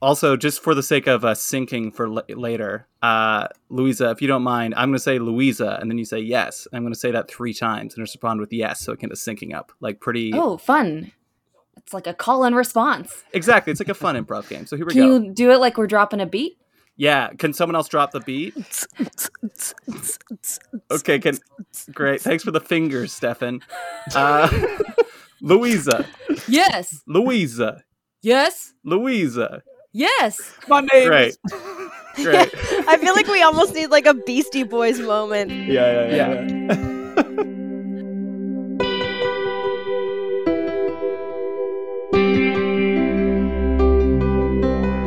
Also, just for the sake of uh, syncing for l- later, uh, Louisa, if you don't mind, I'm going to say Louisa, and then you say yes. I'm going to say that three times and respond with yes, so it kind of syncing up, like pretty. Oh, fun! It's like a call and response. Exactly, it's like a fun improv game. So here we Can go. you do it like we're dropping a beat? Yeah, can someone else drop the beat? Okay, can great. Thanks for the fingers, Stefan. Uh, Louisa, Yes. Louisa, Yes. Louisa. Yes. My name Great, great. I feel like we almost need like a Beastie Boys moment. Yeah, yeah, yeah.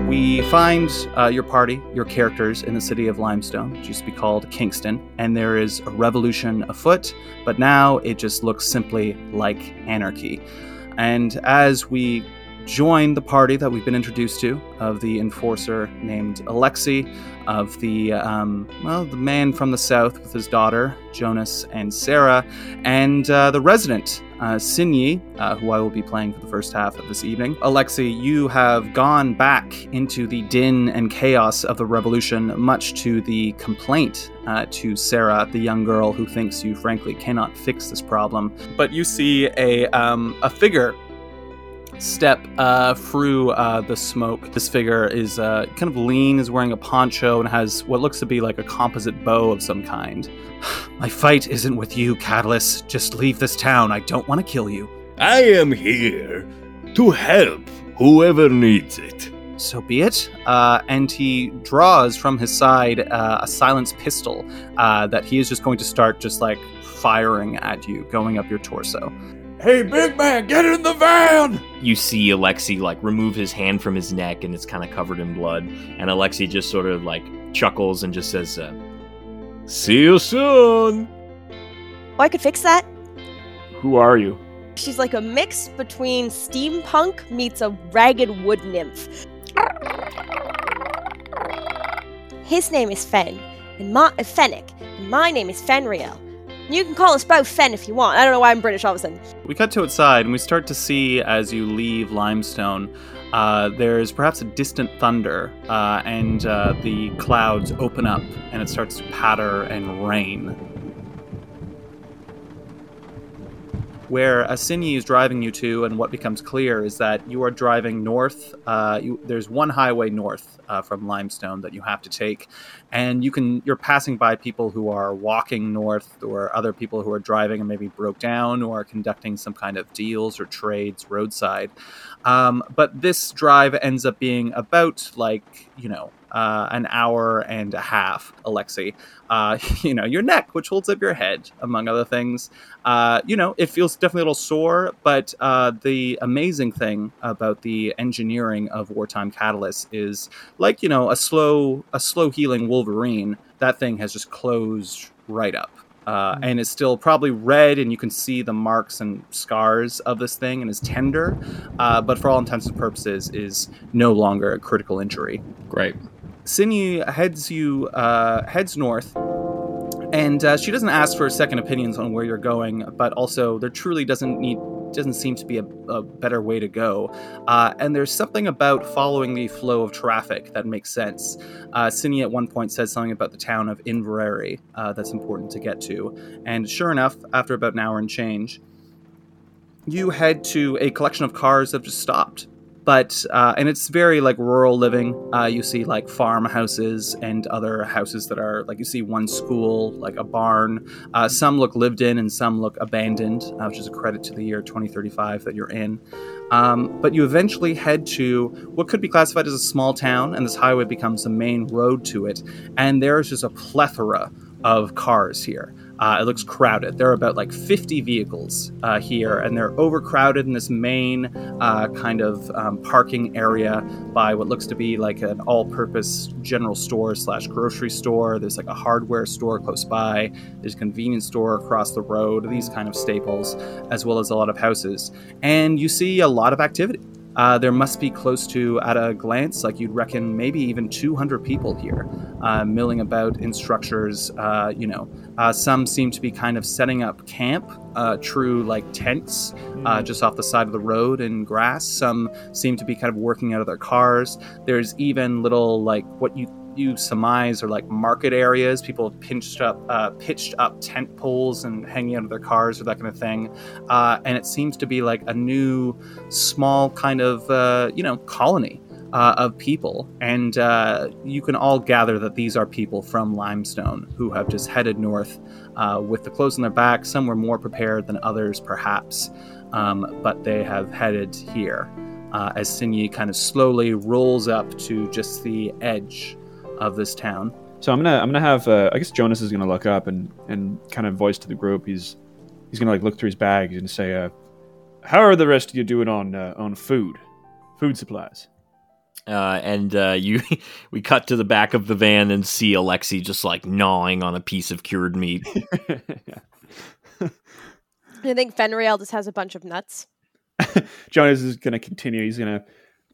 We find uh, your party, your characters in the city of Limestone, which used to be called Kingston, and there is a revolution afoot, but now it just looks simply like anarchy. And as we join the party that we've been introduced to of the enforcer named Alexei, of the um, well, the man from the south with his daughter Jonas and Sarah, and uh, the resident uh, Sinyi, uh, who I will be playing for the first half of this evening. Alexei, you have gone back into the din and chaos of the revolution, much to the complaint uh, to Sarah, the young girl who thinks you frankly cannot fix this problem. But you see a um, a figure step uh, through uh, the smoke. This figure is uh, kind of lean, is wearing a poncho, and has what looks to be like a composite bow of some kind. My fight isn't with you, Catalyst. Just leave this town. I don't want to kill you. I am here to help whoever needs it. So be it. Uh, and he draws from his side uh, a silenced pistol uh, that he is just going to start just like firing at you, going up your torso. Hey, big man, get in the van! You see Alexi like remove his hand from his neck and it's kind of covered in blood. And Alexi just sort of like chuckles and just says, uh, See you soon. Oh, I could fix that. Who are you? She's like a mix between steampunk meets a ragged wood nymph. His name is Fen, and my uh, Fennec, and my name is Fenrielle. You can call us both Fen if you want. I don't know why I'm British all of a sudden. We cut to outside, and we start to see as you leave Limestone, uh, there's perhaps a distant thunder, uh, and uh, the clouds open up, and it starts to patter and rain. Where Sinyi is driving you to, and what becomes clear is that you are driving north. Uh, you, there's one highway north uh, from Limestone that you have to take, and you can you're passing by people who are walking north, or other people who are driving and maybe broke down, or conducting some kind of deals or trades roadside. Um, but this drive ends up being about like you know uh, an hour and a half, Alexei. Uh, you know, your neck, which holds up your head, among other things. Uh, you know, it feels definitely a little sore, but uh, the amazing thing about the engineering of wartime catalysts is, like you know, a slow, a slow healing Wolverine. That thing has just closed right up. Uh, and it's still probably red, and you can see the marks and scars of this thing, and is tender, uh, but for all intents and purposes, is no longer a critical injury. Great. Sinyi heads you uh, heads north, and uh, she doesn't ask for second opinions on where you're going, but also there truly doesn't need doesn't seem to be a, a better way to go. Uh, and there's something about following the flow of traffic that makes sense. Uh, at one point says something about the town of Inverary uh, that's important to get to, and sure enough, after about an hour and change, you head to a collection of cars that have just stopped but uh, and it's very like rural living. Uh, you see like farmhouses and other houses that are like you see one school like a barn. Uh, some look lived in and some look abandoned uh, which is a credit to the year 2035 that you're in. Um, but you eventually head to what could be classified as a small town and this highway becomes the main road to it. And there's just a plethora of cars here uh, it looks crowded. There are about like 50 vehicles uh, here, and they're overcrowded in this main uh, kind of um, parking area by what looks to be like an all-purpose general store slash grocery store. There's like a hardware store close by. There's a convenience store across the road. These kind of staples, as well as a lot of houses, and you see a lot of activity. Uh, there must be close to, at a glance, like you'd reckon, maybe even 200 people here, uh, milling about in structures. Uh, you know, uh, some seem to be kind of setting up camp, uh, true like tents, uh, just off the side of the road in grass. Some seem to be kind of working out of their cars. There's even little like what you you surmise are like market areas. People have pinched up, uh, pitched up tent poles and hanging out of their cars or that kind of thing. Uh, and it seems to be like a new, small kind of uh, you know colony uh, of people. And uh, you can all gather that these are people from Limestone who have just headed north uh, with the clothes on their back. Some were more prepared than others, perhaps, um, but they have headed here. As Sinyi kind of slowly rolls up to just the edge of this town. So I'm gonna I'm gonna have uh, I guess Jonas is gonna look up and and kind of voice to the group. He's he's gonna like look through his bag and say, uh, "How are the rest of you doing on uh, on food, food supplies?" Uh, and uh, you, we cut to the back of the van and see Alexi just like gnawing on a piece of cured meat. I think Fenrielle just has a bunch of nuts. Jonas is gonna continue. He's gonna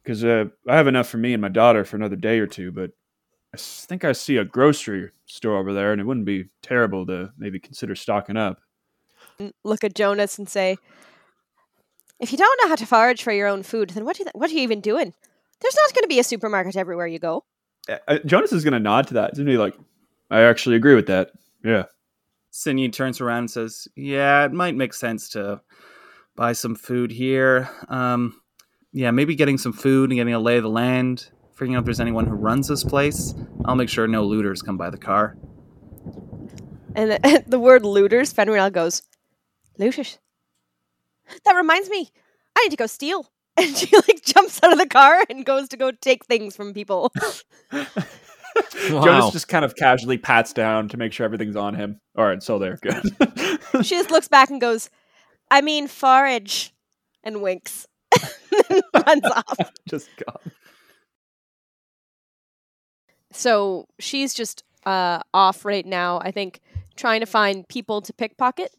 because uh, I have enough for me and my daughter for another day or two, but I s- think I see a grocery store over there, and it wouldn't be terrible to maybe consider stocking up. Look at Jonas and say, "If you don't know how to forage for your own food, then what do you, what are you even doing? There's not going to be a supermarket everywhere you go." Uh, Jonas is gonna nod to that. He's gonna be like, "I actually agree with that." Yeah. Sinyi turns around and says, "Yeah, it might make sense to buy some food here. Um, yeah, maybe getting some food and getting a lay of the land, figuring out if there's anyone who runs this place. I'll make sure no looters come by the car." And the, the word looters, Fenrielle goes, "Looters." That reminds me, I need to go steal. And she like jumps out of the car and goes to go take things from people. Jonas just kind of casually pats down to make sure everything's on him. All right, so there, good. she just looks back and goes, "I mean forage," and winks. and runs off. just gone. So she's just uh, off right now. I think trying to find people to pickpocket.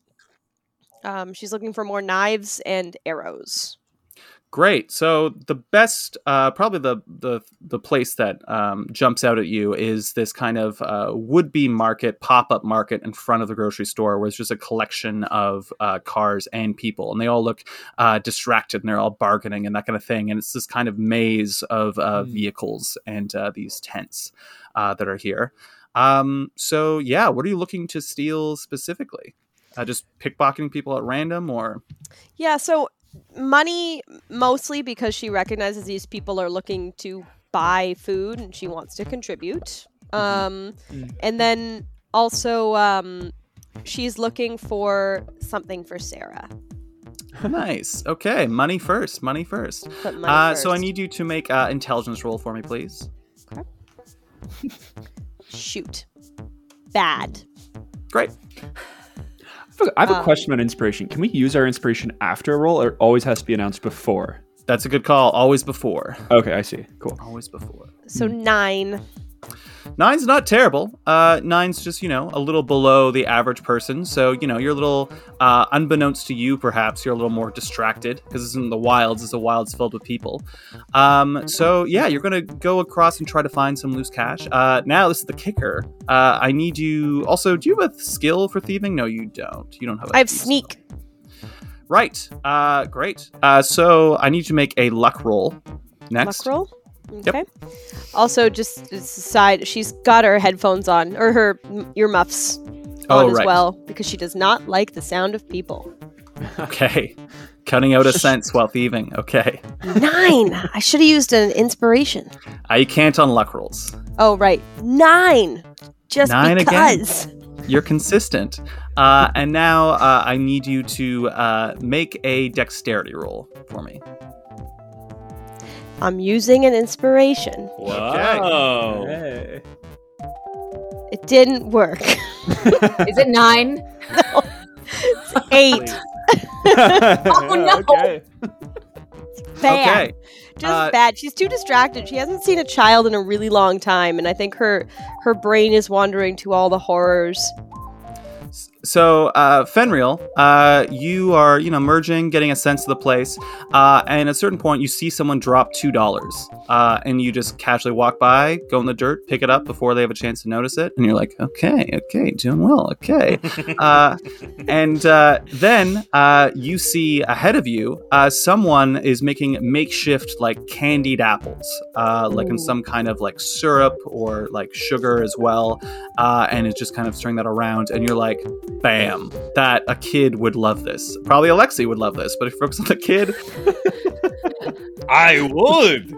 Um, she's looking for more knives and arrows. Great. So the best, uh, probably the the the place that um, jumps out at you is this kind of uh, would-be market, pop-up market in front of the grocery store, where it's just a collection of uh, cars and people, and they all look uh, distracted and they're all bargaining and that kind of thing. And it's this kind of maze of uh, Hmm. vehicles and uh, these tents uh, that are here. Um, so yeah, what are you looking to steal specifically? Uh, just pickpocketing people at random, or Yeah, so money mostly because she recognizes these people are looking to buy food and she wants to contribute. Um, Mm. and then also um, she's looking for something for Sarah. nice. Okay, money first. Money first. Money Uh, so I need you to make uh, intelligence roll for me, please. shoot bad. Great. I have a Um, question about inspiration. Can we use our inspiration after a roll, or it always has to be announced before? That's a good call. Always before. Okay, I see. Cool. Always before. So nine. Nine's not terrible. Uh, nine's just, you know, a little below the average person. So, you know, you're a little, uh, unbeknownst to you, perhaps, you're a little more distracted because this isn't the wilds. It's the wilds filled with people. Um, so, yeah, you're going to go across and try to find some loose cash. Uh, now, this is the kicker. Uh, I need you. Also, do you have a skill for thieving? No, you don't. You don't have a I have sneak. Right. Uh, great. Uh, so I need to make a luck roll next. Luck roll. Okay. Also, just as a side, she's got her headphones on or her earmuffs on Oh, as well because she does not like the sound of people. Okay. Cutting out a sense while thieving. Okay. Nine. I should have used an inspiration. I can't on luck rolls. Oh right, nine. Just Nine again. because. You're consistent. Uh, and now uh, I need you to uh, make a dexterity roll for me. I'm using an inspiration. Whoa. Hey. It didn't work. Is it nine? Eight. Oh, no. Okay. Bad. Okay. Just Uh, bad. She's too distracted. She hasn't seen a child in a really long time, and I think her her brain is wandering to all the horrors. So uh, Fenrir, uh, you are you know merging, getting a sense of the place, uh, and at a certain point you see someone drop two dollars, uh, and you just casually walk by, go in the dirt, pick it up before they have a chance to notice it, and you're like, okay, okay, doing well, okay, uh, and uh, then uh, you see ahead of you uh, someone is making makeshift like candied apples, uh, like in some kind of like syrup or like sugar as well, uh, and it's just kind of stirring that around, and you're like bam that a kid would love this probably alexi would love this but if you focus on the kid I would.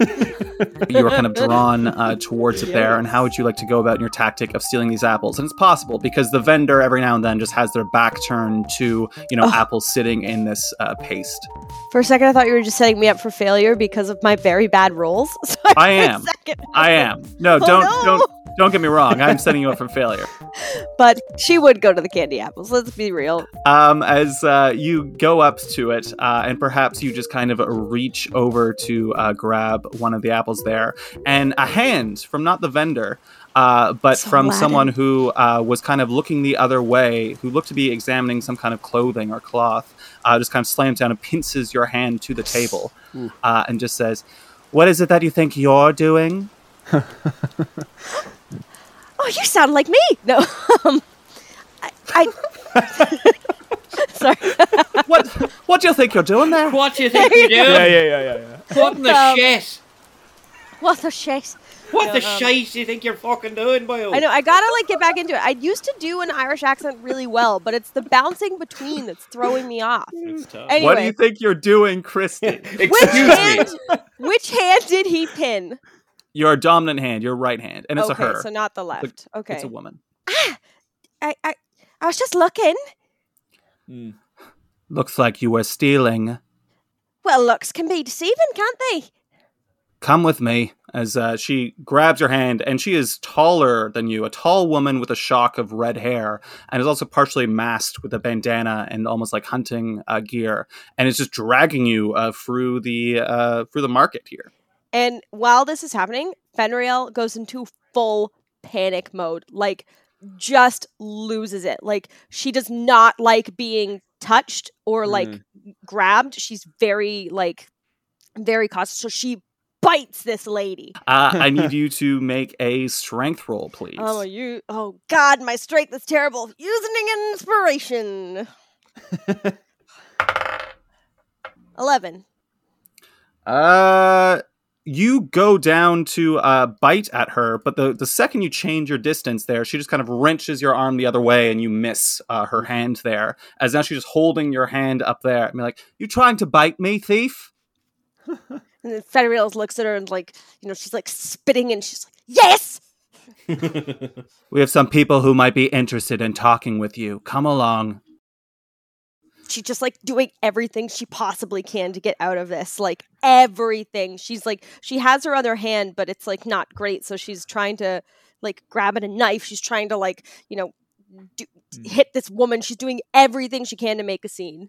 you are kind of drawn uh, towards it there and how would you like to go about your tactic of stealing these apples and it's possible because the vendor every now and then just has their back turned to you know Oh. apples sitting in this uh, paste For a second, I thought you were just setting me up for failure because of my very bad rolls. So I for am. i am no Oh, don't no. don't don't get me wrong i'm setting you up for failure But she would go to the candy apples. Let's be real. um, as uh, you go up to it, uh, and perhaps you just kind of reach over to uh, grab one of the apples there, and a hand from not the vendor, uh, but So from Aladdin. someone who uh, was kind of looking the other way, who looked to be examining some kind of clothing or cloth, uh, just kind of slams down and pinces your hand to the table, uh, and just says, "What is it that you think you're doing?" Oh, you sound like me. No, um, I. I sorry. What What do you think you're doing there? What do you think you're doing? yeah, yeah, yeah, yeah, yeah. What in the Um, shit? What the shit? What no, the um, shite do you think you're fucking doing, boyo? I know. I gotta like get back into it. I used to do an Irish accent really well, but it's the bouncing between that's throwing me off. Tough. Anyway, What do you think you're doing, Kristi? which me. hand? Which hand did he pin? Your dominant hand, your right hand, and it's okay, a her. so not the left. Okay. It's a woman. Ah, I, I, I was just looking. Mm. Looks like you were stealing. Well, looks can be deceiving, can't they? Come with me. As uh, she grabs your hand, and she is taller than you, a tall woman with a shock of red hair, and is also partially masked with a bandana and almost like hunting uh, gear, and is just dragging you uh, through the uh, through the market here. And while this is happening, Fenrielle goes into full panic mode. Like, just loses it. Like, she does not like being touched or like grabbed. She's very, like, very cautious. So she bites this lady. Uh, I need you to make a strength roll, please. Oh, you. Oh, God, my strength is terrible. Using an inspiration. 11. Uh, you go down to uh, bite at her, but the, the second you change your distance there, she just kind of wrenches your arm the other way and you miss uh, her hand there. As now she's just holding your hand up there. and be like, you trying to bite me, thief? And then Fenrielle looks at her and, like, you know, she's like spitting and she's like, Yes! We have some people who might be interested in talking with you. Come along. She's just like doing everything she possibly can to get out of this like everything she's like she has her other hand but it's like not great so she's trying to like grab at a knife she's trying to like you know do, hit this woman she's doing everything she can to make a scene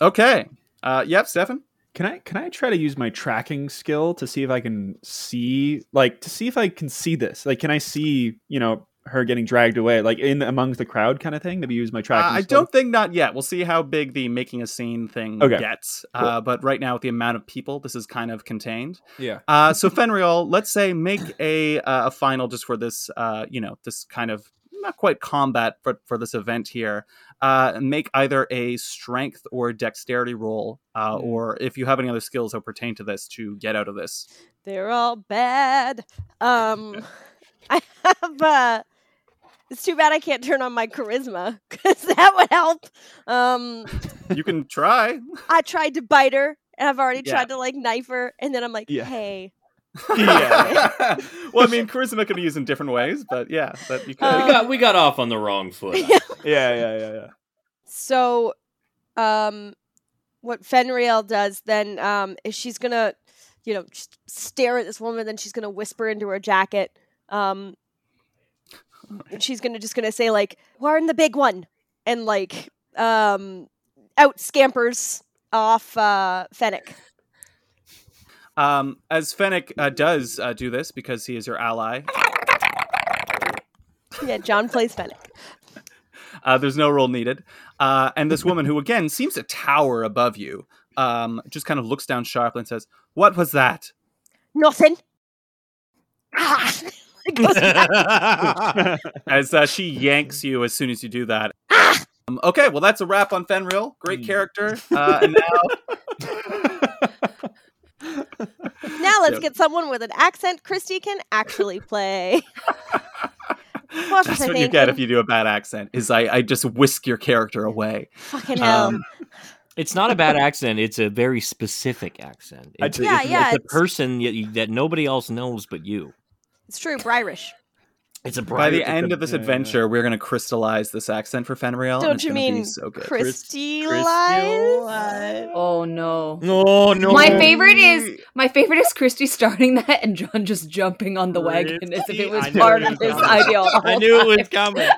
Okay. Uh, yep, Stefan. Can I can I try to use my tracking skill to see if I can see like to see if I can see this? Like can I see, you know, her getting dragged away like in amongst the crowd kind of thing? Maybe use my Uh, tracking I don't think not yet. We'll see how big the making a scene thing Okay. gets. Uh, but right now, with the amount of people, this is kind of contained. Yeah. Uh, so Fenrielle, let's say make a uh, a final just for this, uh, you know, this kind of not quite combat, but for this event here. Uh, make either a strength or dexterity roll, uh, Mhm. or if you have any other skills that pertain to this to get out of this. they're all bad um i have uh it's too bad i can't turn on my charisma because that would help um You can try. i tried to bite her and i've already Yeah. tried to like knife her and then i'm like Yeah. hey yeah. well, I mean, charisma can be used in different ways, but yeah, that you could. Um, we got we got off on the wrong foot. Yeah, yeah, yeah, yeah. So, um, what Fenrielle does then um, is she's gonna, you know, stare at this woman. Then she's gonna whisper into her jacket. Um, and she's gonna just gonna say like, "Warren the big one," and like, um, out scampers off uh, Fennec. Um, as Fennec uh, does uh, do this because he is your ally, Yeah, John plays Fennec. Uh, there's no roll needed. Uh, and this woman, who again seems to tower above you, um, just kind of looks down sharply and says, "What was that?" Nothing. Ah! It goes. As uh, she yanks you as soon as you do that. Ah! Um, okay, well that's a wrap on Fenrir. Great Hmm. character. Uh, and now Now let's Yep. get someone with an accent Kristi can actually play. What that's I what you get if you do a bad accent. Is I, I just whisk your character away. Fucking hell. Um, It's not a bad accent. It's a very specific accent. It's, Yeah, it's, yeah, It's a person that, you- that nobody else knows but you. It's true, Bryrish. It's a By the end of this yeah, yeah. adventure, we're going to crystallize this accent for Fenrir. Don't it's you gonna be mean so good. Kristi Kristi lies? Oh no. No, no. My favorite is my favorite is Kristi starting that and John just jumping on the wagon as if it was I knew part it of was his coming. idea. the I whole knew it time. was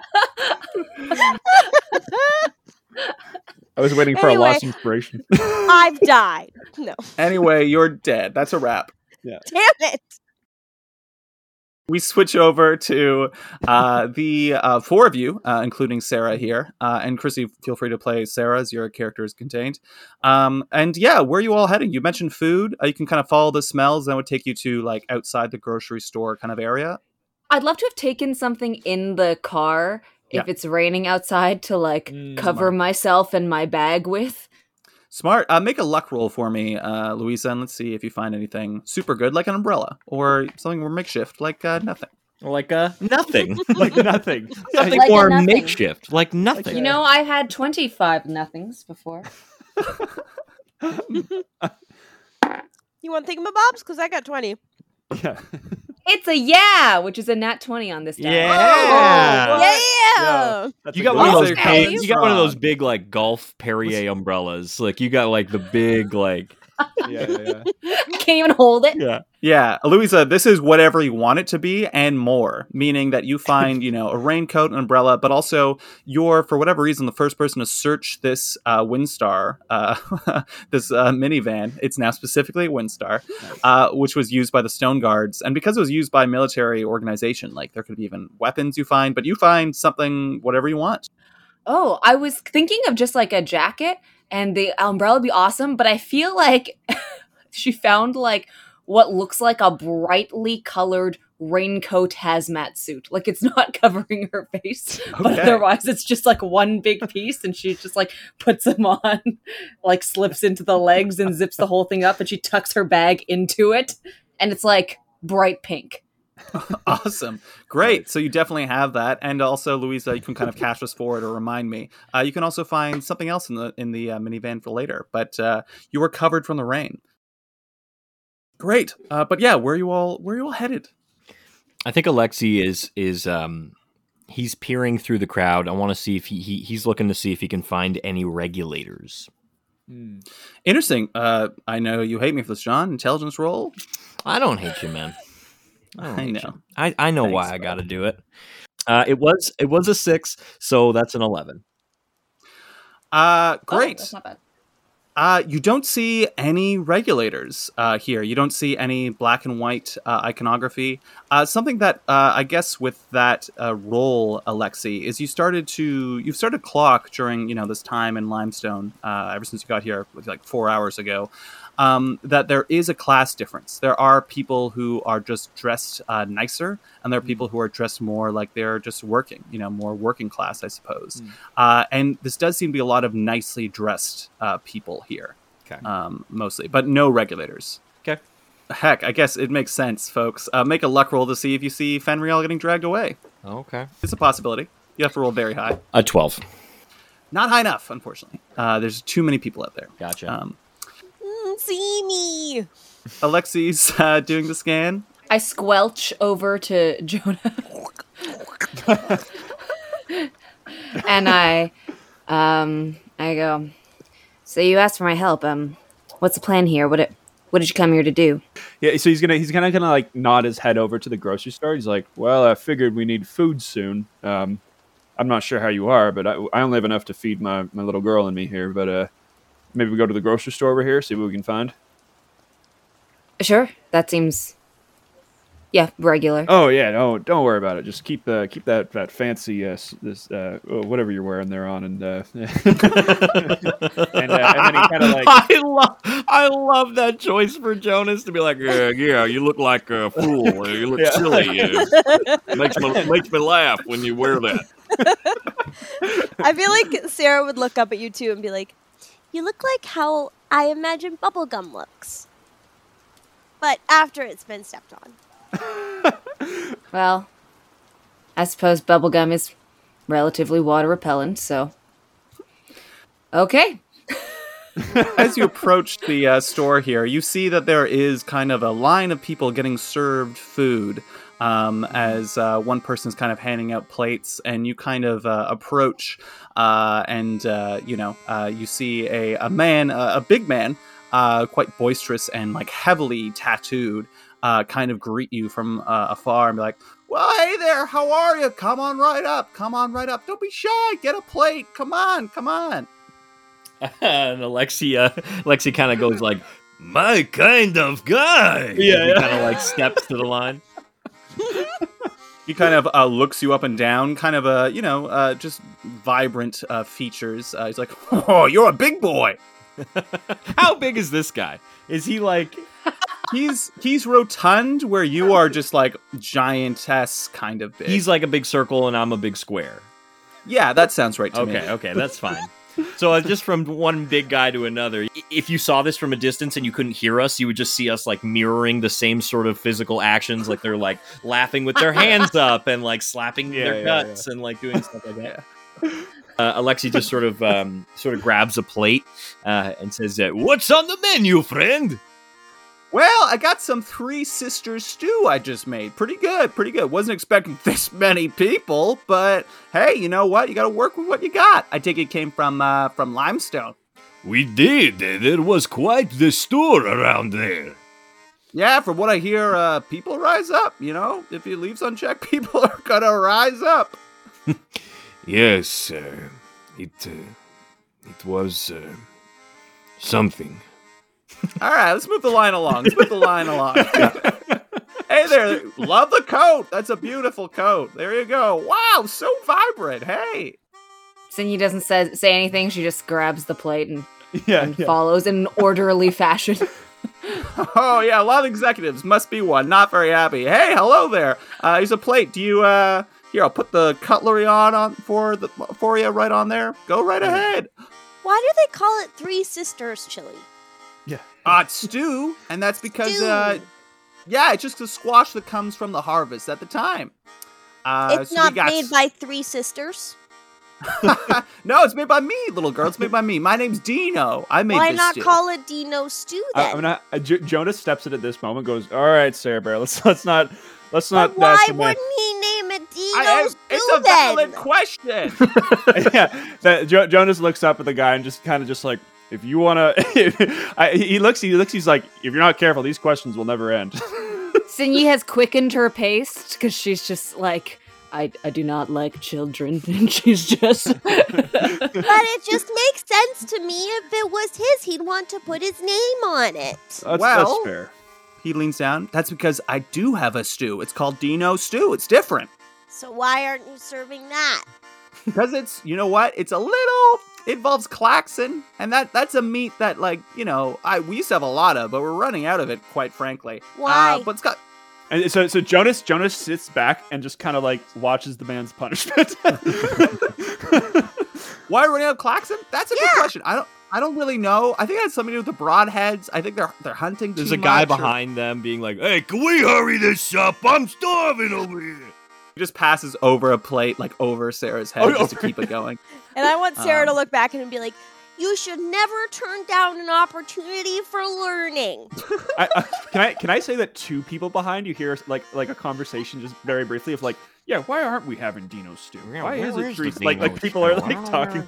coming. I was waiting for Anyway. a lost inspiration. I've died. No, Anyway, you're dead. That's a wrap. damn it. We switch over to uh, the uh, four of you, uh, including Sarah here. Uh, and Chrissy, feel free to play Sarah as your character is contained. Um, and yeah, where are you all heading? You mentioned food. Uh, you can kind of follow the smells. That would take you to like outside the grocery store kind of area. I'd love to have taken something in the car if Yeah. it's raining outside to like Mm, cover smart. myself and my bag with. Smart. Uh, make a luck roll for me, uh, Louisa, and let's see if you find anything super good, like an umbrella, or something more makeshift, like uh, nothing. Like uh, nothing. like nothing. Something Like a more nothing. makeshift. Like nothing. You know, I've had 25 nothings before. You want thingamabobs? Because I got 20. Yeah. It's a yeah, which is a nat 20 on this die. Oh, yeah. Yeah. That's You got one of those Okay. big, you got one of those big like golf Perrier umbrellas. Like you got like the big like Yeah, yeah, yeah. I can't even hold it. yeah. Yeah, Louisa, this is whatever you want it to be and more, meaning that you find, you know, a raincoat, an umbrella, but also you're, for whatever reason, the first person to search this uh, Windstar, uh, this uh, minivan. It's now specifically a Windstar, uh, which was used by the Stone Guards. And because it was used by military organization, like there could be even weapons you find, but you find something, whatever you want. Oh, I was thinking of just like a jacket and the umbrella would be awesome, but I feel like she found like what looks like a brightly colored raincoat hazmat suit. Like it's not covering her face, but otherwise it's just like one big piece and she just like puts them on, like slips into the legs and zips the whole thing up and she tucks her bag into it and it's like bright pink. awesome. Great. So you definitely have that. And also louisa you can kind of cash us forward or remind me. Uh, you can also find something else in the in the uh, minivan for later but uh, you were covered from the rain. Great. Uh, but yeah where are you all where are you all headed? I think Alexi is is um he's peering through the crowd. I want to see if he, he he's looking to see if he can find any regulators. Hmm. interesting. Uh, i know you hate me for this john. Intelligence roll? I don't hate you, man. Don't I know. I, I know why I got to do it. Uh, it was it was a six, so that's an eleven. uh, Oh, great that's not bad. Uh, you don't see any regulators uh, here. You don't see any black and white uh, iconography. Uh, something that uh, I guess with that uh, role, Alexi, is you started to you've started to clock during you know this time in Limestone uh, ever since you got here like four hours ago. Um, that there is a class difference. There are people who are just dressed uh, nicer, and there are people who are dressed more like they're just working. You know, more working class, I suppose. Mm. Uh, and this does seem to be a lot of nicely dressed uh, people here Okay. um, mostly, but no regulators. Okay. Heck, I guess it makes sense, folks. Uh, make a luck roll to see if you see Fenrielle getting dragged away. Okay. It's a possibility. You have to roll very high. A twelve. Not high enough, unfortunately. Uh, there's too many people out there. Gotcha. Um, See me. Alexi's uh, doing the scan. I squelch over to Jonah. and I um I go, So you asked for my help. Um what's the plan here? What it what did you come here to do? Yeah, so he's gonna he's gonna kind of like nod his head over to the grocery store. He's like, "Well, I figured we need food soon. Um, I'm not sure how you are, but I, I only have enough to feed my, my little girl and me here. But uh, maybe we go to the grocery store over here, see what we can find." Sure, that seems Yeah, regular. Oh yeah, no, don't worry about it. Just keep uh, keep that that fancy uh, this uh, whatever you're wearing there on, and uh, and, uh, and then he kind of like I love I love that choice for Jonas to be like, yeah, yeah, you look like a fool. or You look Yeah. silly. uh, makes me makes me laugh when you wear that. I feel like Sarah would look up at you too and be like, "You look like how I imagine bubblegum looks, but after it's been stepped on." Well, I suppose bubblegum is relatively water repellent, so. Okay. As you approach the uh, store here, you see that there is kind of a line of people getting served food. Um, as uh, one person's kind of handing out plates, and you kind of uh, approach, uh, and uh, you know, uh, you see a, a man, uh, a big man, uh, quite boisterous and like heavily tattooed, uh, kind of greet you from uh, afar and be like, "Well, hey there, how are you? Come on right up, come on right up. Don't be shy. Get a plate. Come on, come on." and Alexia, Alexia kind of goes like, "My kind of guy." Yeah, yeah. kind of like steps to the line. He kind of uh, looks you up and down, kind of uh, you know, uh, just vibrant uh, features. Uh, he's like, "Oh, you're a big boy." How big is this guy? Is he like? He's he's rotund, where you are just like giantess kind of big. He's like a big circle, and I'm a big square. yeah, that sounds right to me. Okay, okay, that's fine. So uh, just from one big guy to another, if you saw this from a distance and you couldn't hear us, you would just see us like mirroring the same sort of physical actions, like they're like laughing with their hands up and like slapping Yeah, their yeah, guts and like doing stuff like that. Uh, Alexi just sort of um, sort of grabs a plate uh, and says, "What's on the menu, friend?" Well, I got some Three Sisters stew I just made. Pretty good, pretty good. Wasn't expecting this many people, but hey, you know what? You got to work with what you got. I think it came from uh, from Limestone. We did. There was quite the store around there. Yeah, from what I hear, uh, people rise up. You know, if he leaves unchecked, people are gonna rise up. Yes, sir. It uh, it was uh, something. All right, let's move the line along. Let's move the line along. hey there, love the coat. That's a beautiful coat. There you go. Wow, so vibrant. Hey. Sinyi doesn't say, say anything. She just grabs the plate and, yeah, and yeah. follows in an orderly fashion. Oh yeah, a lot of executives must be one. Not very happy. Hey, hello there. Uh, here's a plate. Do you uh? Here, I'll put the cutlery on on for the for you right on there. Go right ahead. Why do they call it Three Sisters chili? Uh, it's stew, and that's because Stew. uh, yeah, it's just the squash that comes from the harvest at the time. Uh, it's so not got made s- by Three Sisters. no, it's made by me, little girl. It's made by me. My name's Dino. I made Why this not stew. call it Dino stew I, then? I'm not. Uh, J- Jonas steps in at this moment. Goes, all right, Sarah Bear. Let's let's not let's but not. why uh, wouldn't he name it Dino I, I- stew it's a then? valid question. yeah, that, jo- Jonas looks up at the guy and just kind of just like, if you want to, he looks, he looks, he's like, if you're not careful, these questions will never end. Sinyi has quickened her pace because she's just like, I, I do not like children. And she's just. But it just makes sense to me. If it was his, he'd want to put his name on it. That's, Well- that's fair. he leans down. That's because I do have a stew. It's called Dino stew. It's different. So why aren't you serving that? because it's you know what it's a little it involves klaxon and that that's a meat that like you know i we used to have a lot of but we're running out of it quite frankly Why? uh, but it's got And so, so Jonas, Jonas sits back and just kind of like watches the man's punishment. why are we running out of klaxon that's a good question i don't i don't really know i think it has something to do with the broadheads i think they're they're hunting There's too a guy much, or- behind them being like, Hey, can we hurry this up? I'm starving over here. he just passes over a plate like over sarah's head Oh, just to keep it going And I want Sarah to Um, look back and be like, "You should never turn down an opportunity for learning." I, I, can I can I say that two people behind you hear like like a conversation just very briefly of like, yeah, why aren't we having Dino stew? Yeah, why where is it is three? Like like people are like talking.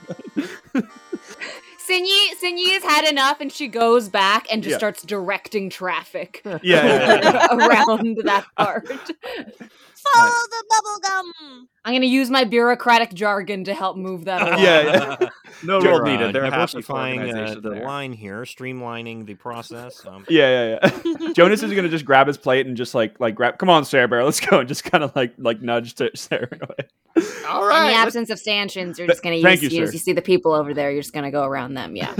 Sinyi Sinyi has had enough, and she goes back and just Yeah. starts directing traffic Yeah, yeah, yeah. around that part. Follow the bubble gum. I'm going to use my bureaucratic jargon to help move that along. yeah, yeah. No They're, roll uh, needed. They're happy for diversifying uh, the there. line here, streamlining the process. Um, Yeah, yeah, yeah. Jonas is gonna just grab his plate and just like like grab. Come on, Sarah Bear, let's go, and just kind of like like nudge to Sarah All right. In right. the let's- absence of stanchions, you're just going to thank use, you, use. sir. You see the people over there, you're just going to go around them. Yeah.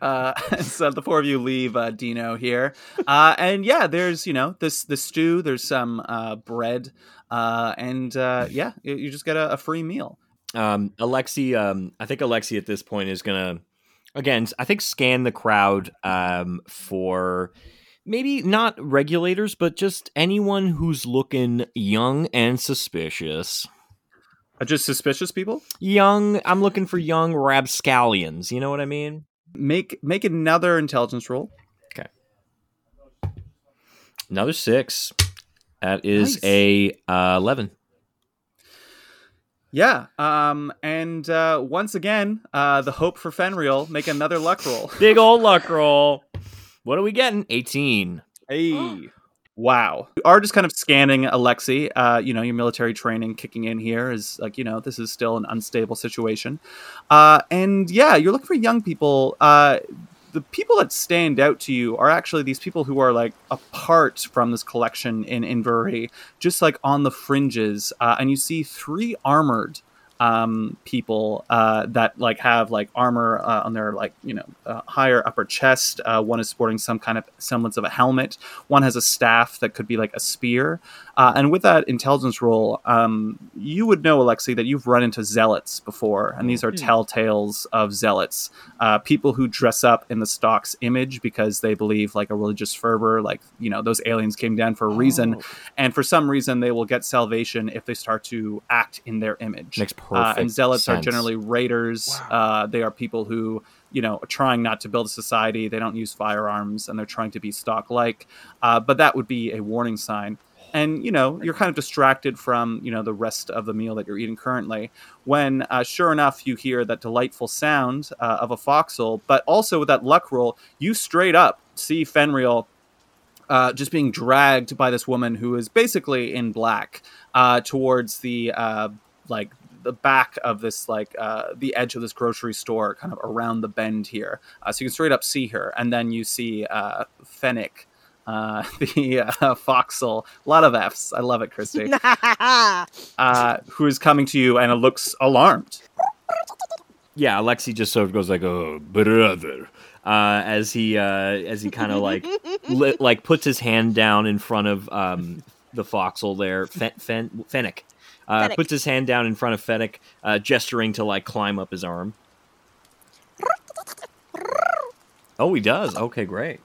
Uh, so the four of you leave uh, Dino here, uh, and yeah, there's you know this the stew. There's some uh, bread, uh, and uh, yeah, you, you just get a, a free meal. um, Alexi, um, I think Alexi at this point is gonna again. I think scan the crowd um, for maybe not regulators, but just anyone who's looking young and suspicious. Just suspicious people. Young, I'm looking for young rapscallions. You know what I mean? Make make another intelligence roll. Okay. Another six. That is Nice. a uh, eleven. Yeah. Um. And uh, once again, uh, the hope for Fenrielle. Make another luck roll. Big old luck roll. What are we getting? Eighteen. Hey. Wow. You are just kind of scanning Alexi. Uh, you know, your military training kicking in here is like, you know, this is still an unstable situation. Uh, and yeah, you're looking for young people. Uh, the people that stand out to you are actually these people who are like apart from this collection in Inverary, just like on the fringes. Uh, and you see three armored um, people uh, that like have like armor uh, on their like you know uh, higher upper chest. Uh, one is sporting some kind of semblance of a helmet. One has a staff that could be like a spear. Uh, and with that intelligence roll, um, you would know Alexi that you've run into zealots before, and these are telltales of zealots, uh, people who dress up in the stock's image because they believe like a religious fervor, like you know those aliens came down for a reason, Oh. and for some reason they will get salvation if they start to act in their image. Makes Uh, and perfect zealots are generally raiders. Uh, they are people who, you know, are trying not to build a society. They don't use firearms, and they're trying to be stock-like. Uh, but that would be a warning sign. And you know, you're kind of distracted from you know the rest of the meal that you're eating currently. When, uh, sure enough, you hear that delightful sound uh, of a foxhole, but also with that luck roll, you straight up see Fenrielle uh, just being dragged by this woman who is basically in black uh, towards the uh, like the back of this like uh, the edge of this grocery store, kind of around the bend here. Uh, so you can straight up see her, and then you see uh, Fennec. Uh, the uh, foxel, a lot of F's. I love it, Kristi. Uh, who is coming to you and it looks alarmed. Yeah, Alexi just sort of goes like, "Oh, brother," uh, as he uh, as he kind of like li- like puts his hand down in front of um, the foxhole there, Fen- Fen- Fennec. Uh, puts his hand down in front of Fennec, uh, gesturing to like climb up his arm. Oh, he does. Okay, great.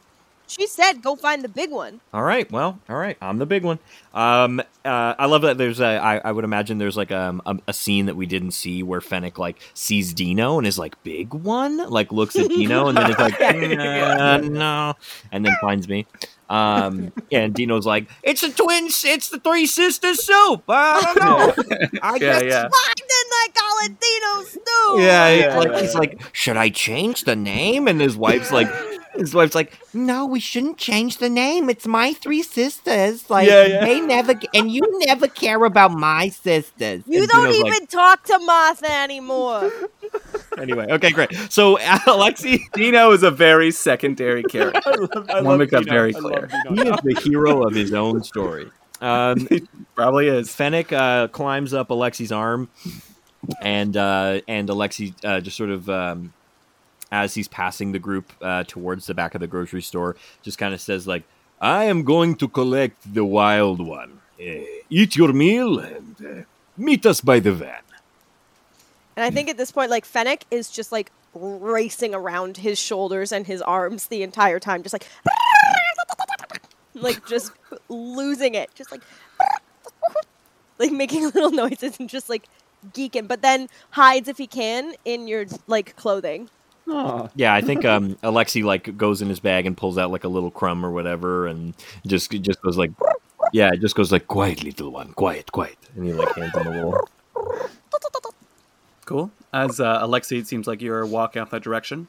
she said, "Go find the big one." All right. Well, all right. I'm the big one. Um, uh, I love that. There's a. I, I would imagine there's like um, a, a scene that we didn't see where Fennec like sees Dino and is like big one, like looks at Dino and then is like "Uh, no, and then finds me. Um, and Dino's like, it's the twins. It's the three sisters soup. I don't know. I Yeah, guess. yeah. Why didn't I call it Dino Stew? Yeah, Yeah, he's like yeah, he's like, should I change the name? And his wife's like, his wife's like, no, we shouldn't change the name. It's my three sisters. Like Yeah, yeah. they never, and you never care about my sisters. You And don't Dino's even like- talk to Martha anymore. anyway, okay, great. So Alexi, Dino is a very secondary character. I love, I Wanna make that very clear. he is the hero of his own story. Um, Probably is. Fennec uh, climbs up Alexi's arm, and uh, and Alexi uh, just sort of um, as he's passing the group uh, towards the back of the grocery store, just kind of says like, "I am going to collect the wild one. Uh, eat your meal and uh, meet us by the van." And I think at this point, like Fennec is just like racing around his shoulders and his arms the entire time, just like, like just losing it, just like, like making little noises and just like geeking, but then hides if he can in your like clothing. Aw. Yeah, I think um, Alexi like goes in his bag and pulls out like a little crumb or whatever, and just just goes like, yeah, it just goes like, "Quiet, little one, quiet, quiet," and he like hands him a little. Cool. As uh, Alexei, it seems like you're walking off that direction.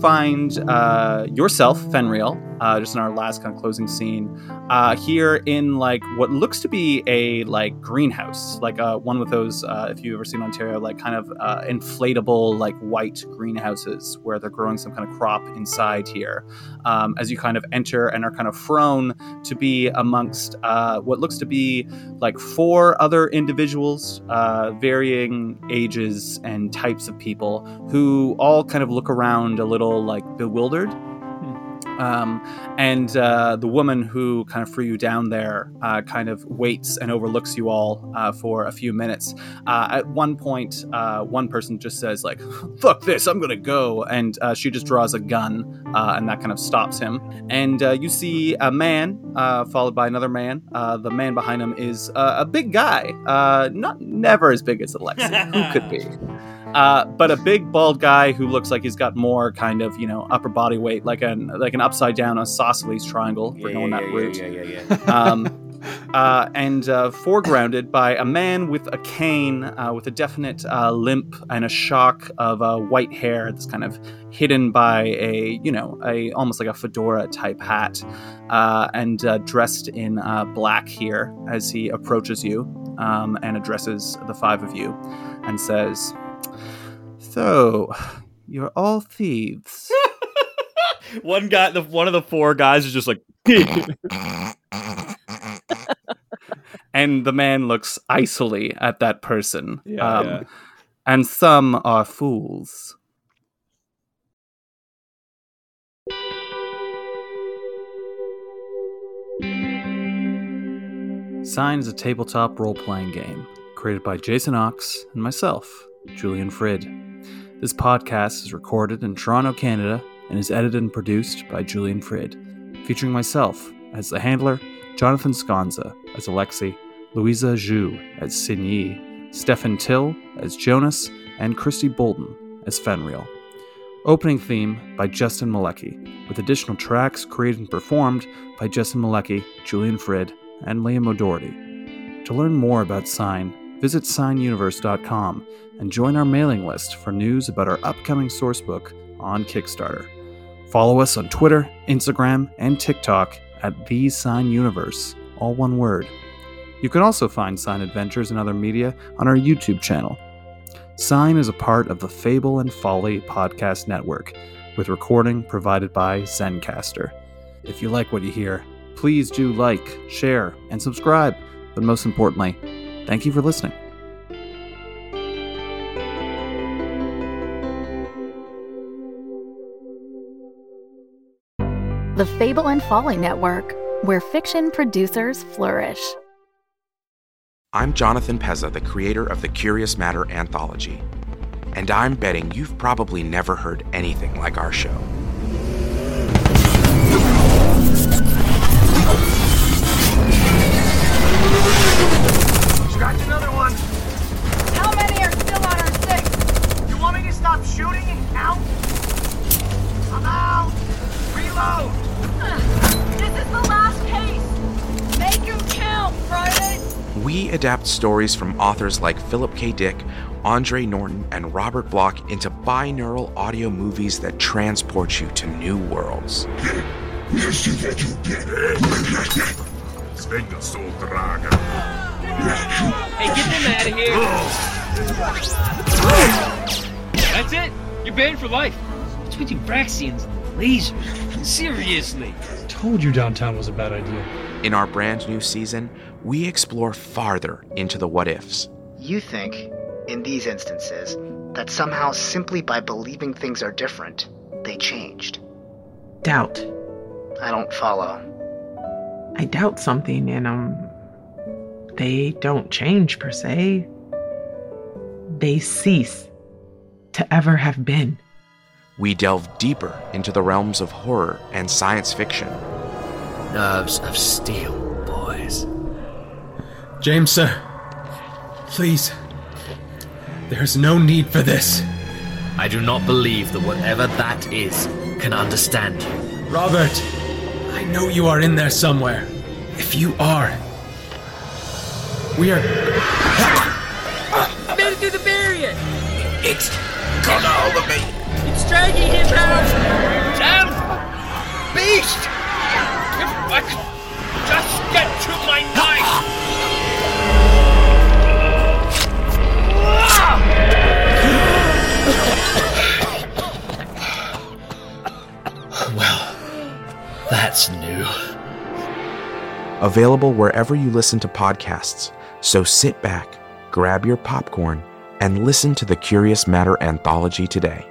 Find uh, yourself, Fenrielle, uh, just in our last kind of closing scene, uh, here in like what looks to be a like greenhouse, like uh, one with those, uh, if you've ever seen Ontario, like kind of uh, inflatable like white greenhouses where they're growing some kind of crop inside here. Um, as you kind of enter and are kind of thrown to be amongst uh, what looks to be like four other individuals, varying ages and types of people, who all kind of look around a little like bewildered. Um, and uh, the woman who kind of threw you down there uh, kind of waits and overlooks you all uh, for a few minutes. Uh, at one point, uh, one person just says like, "Fuck this, I'm gonna go," and uh, she just draws a gun, and that kind of stops him. And you see a man followed by another man. The man behind him is a big guy, not never as big as Alexei. who could be? Uh, but a big bald guy who looks like he's got more kind of you know upper body weight, like an like an upside down isosceles triangle for knowing that route. yeah, yeah, yeah. Um, uh, and uh, foregrounded by a man with a cane, uh, with a definite uh, limp and a shock of uh, white hair that's kind of hidden by a you know a almost like a fedora type hat, uh, and uh, dressed in uh, black here as he approaches you um, and addresses the five of you, and says. So, you're all thieves. one guy, the one of the four guys is just like, and the man looks icily at that person. Yeah, um, yeah. And some are fools. Sign is a tabletop role playing game created by Jason Ox and myself, Julian Frid. This podcast is recorded in Toronto, Canada, and is edited and produced by Julian Frid, featuring myself as the handler, Jonathan Sconza as Alexei, Louisa Zhu as Sinyi, Stefan Till as Jonas, and Kristi Boulton as Fenrielle. Opening theme by Justin Malecki, with additional tracks created and performed by Justin Malecki, Julian Frid, and Liam O'Doherty. To learn more about Sign, visit signuniverse.com and join our mailing list for news about our upcoming sourcebook on Kickstarter. Follow us on Twitter, Instagram, and TikTok at The Sign Universe, all one word. You can also find Sign Adventures and other media on our YouTube channel. Sign is a part of the Fable and Folly podcast network, with recording provided by Zencastr. If you like what you hear, please do like, share, and subscribe. But most importantly, thank you for listening. The Fable and Folly Network, where fiction producers flourish. I'm Jonathan Pezza, the creator of the Curious Matter anthology. And I'm betting you've probably never heard anything like our show. We adapt stories from authors like Philip K. Dick, Andre Norton, and Robert Bloch into binaural audio movies that transport you to new worlds. Svenga so draga. Hey, get them out of here. That's it. You're banned for life. What's with you Braxians and lasers? Seriously. Told you downtown was a bad idea. In our brand new season, we explore farther into the what ifs. You think, in these instances, that somehow simply by believing things are different, they changed. Doubt. I don't follow. I doubt something and um they don't change per se. They cease to ever have been. We delve deeper into the realms of horror and science fiction. Nerves of steel, boys. James, sir. Please. There's no need for this. I do not believe that whatever that is can understand you. Robert, I know you are in there somewhere. If you are, we are. Made it through the barrier! It's got a hold of me. It's dragging him out! Damn beast! If I could just get to my knife! That's new. Available wherever you listen to podcasts. So sit back, grab your popcorn, and listen to the Curious Matter anthology today.